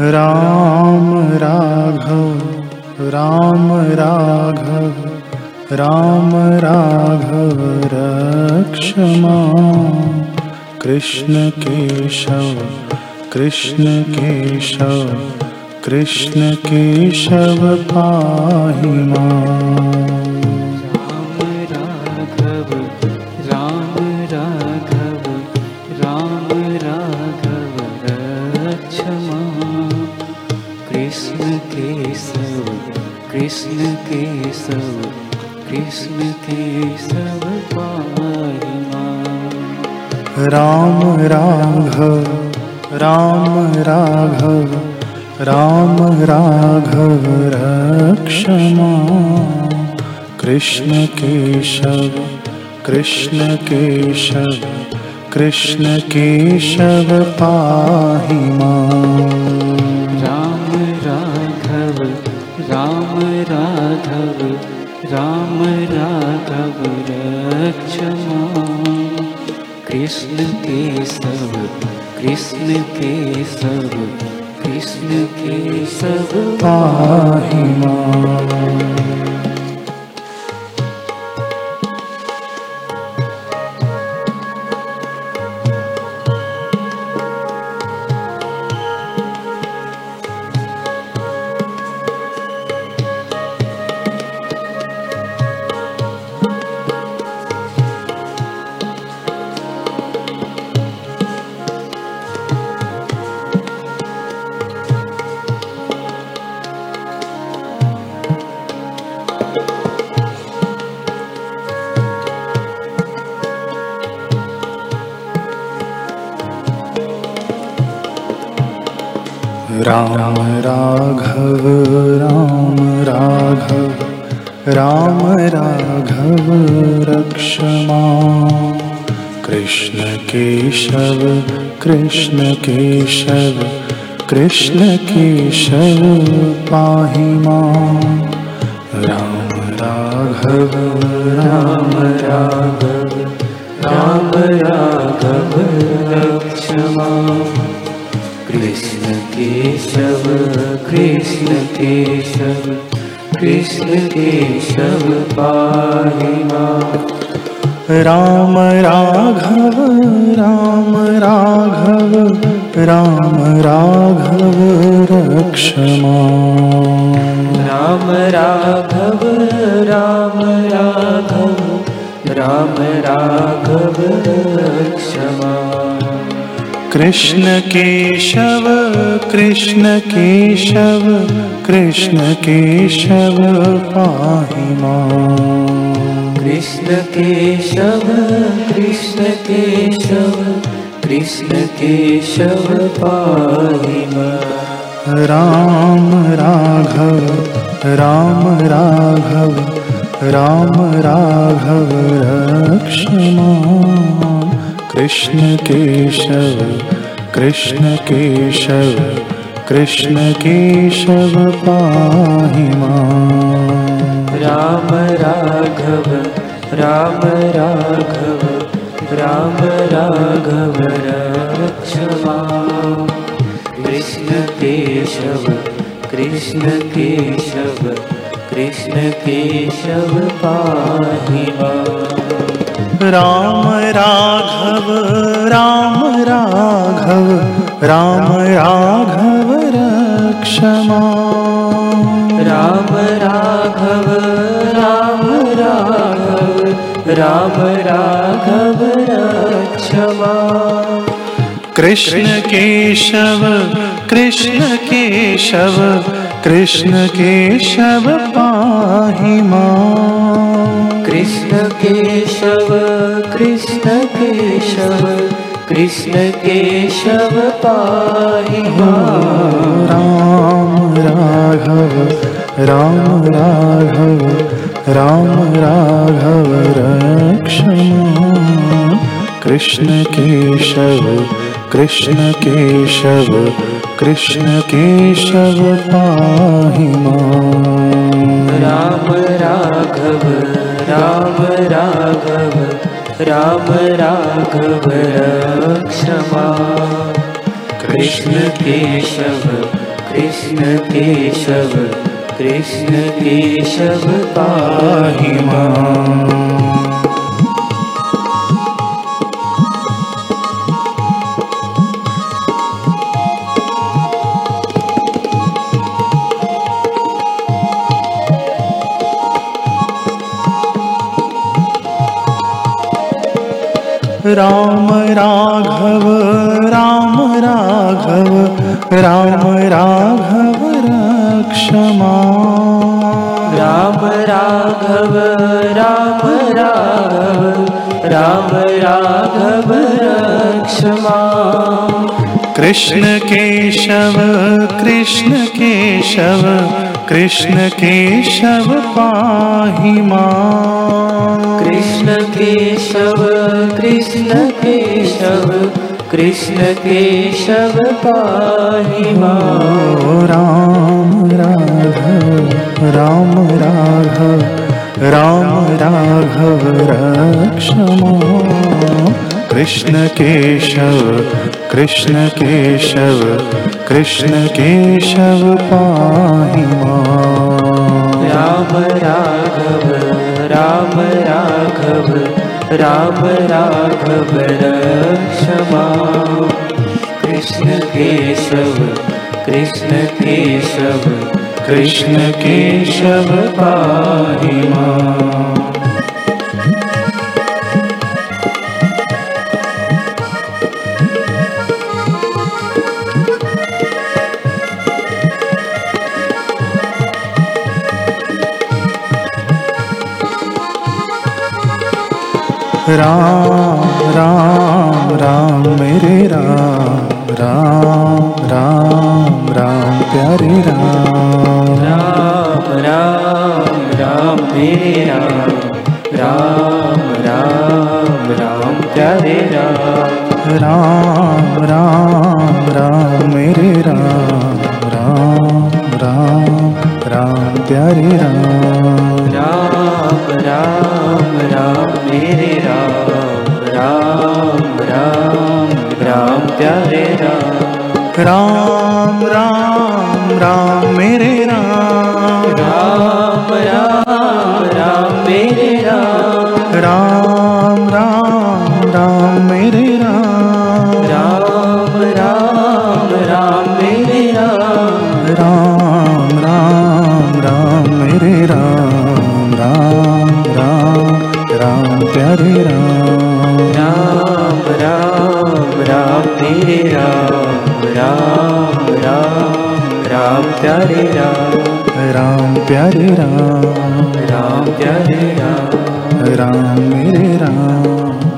राम राघव राम राघव राम राघव रक्षमा कृष्ण केशव पाहि माम् कृष्ण केशव कृष्ण केशव राम राघव राम राघव राम राघव रक्षमा। कृष्ण केशव कृष्ण केशव कृष्ण केशव पाहि माम् राघव राम राघव रक्षमा कृष्ण केशव कृष्ण केशव कृष्ण केशव। पाहि राम राघव राम राघव राम राघव रक्षमा। कृष्ण केशव कृष्ण केशव कृष्ण केशव पाहि माम् राम राघव राम राघव राम राघव रक्षमा। कृष्ण केशव कृष्ण केशव कृष्ण केशव पाहि राम राघव राम राघव राम राघव रक्षमा। राम राघव राम राघव राम राघव रक्षमा। कृष्ण केशव कृष्ण केशव कृष्ण केशव पाहि माम्। कृष्ण केशव कृष्ण केशव कृष्ण केशव पाहि राम राघव राम राघव राम राघव रक्षमा कृष्ण केशव कृष्ण केशव कृष्ण केशव पाहि राम राघव राम राघव राम राघव रक्षमा कृष्ण केशव कृष्ण केशव कृष्ण केशव पाहि राम राघव राम राघव राम राघव रक्षमा। राम राघव राम राघव राम राघव रक्षमा। कृष्ण केशव कृष्ण केशव कृष्ण केशव पाहि माम् कृष्ण केशव कृष्ण केशव पाहि। राम राघव राम राघव राम राघव रक्षमा कृष्ण केशव कृष्ण केशव कृष्ण केशव पाहि राम राघव राम राघव राम राघव रक्षमा कृष्ण केशव कृष्ण केशव कृष्ण केशव पाहि पाहि राम राघव राम राघव राम राघव रक्षमा। राम राघव राम राघव राम राघव रक्षमा। कृष्ण केशव कृष्ण केशव कृष्ण केशव पाहि कृष्ण केशव कृष्ण केशव कृष्ण केशव पाहि माम् ओ राम राघव राम राघव राम राघव रक्षमा कृष्ण केशव कृष्ण केशव कृष्ण केशव पाहि माम् राम राघव राम राघव राम राघव रक्षमा। कृष्ण केशव कृष्ण केशव कृष्ण केशव पाहि माम् राम राम राम मेरे राम राम राम राम प्यारे राम राम राम राम मेरे राम राम राम राम प्यारे राम राम राम राम मेरे राम राम राम राम प्यारे राम राम राम मेरे राम राम राम राम प्यारे राम। राम राम राम मेरे राम। राम राम राम मेरे राम। राम राम प्यारे राम। राम राम राम तेरे राम राम राम राम प्यारे राम। राम प्यारे राम। राम प्यारे राम। राम मेरे राम।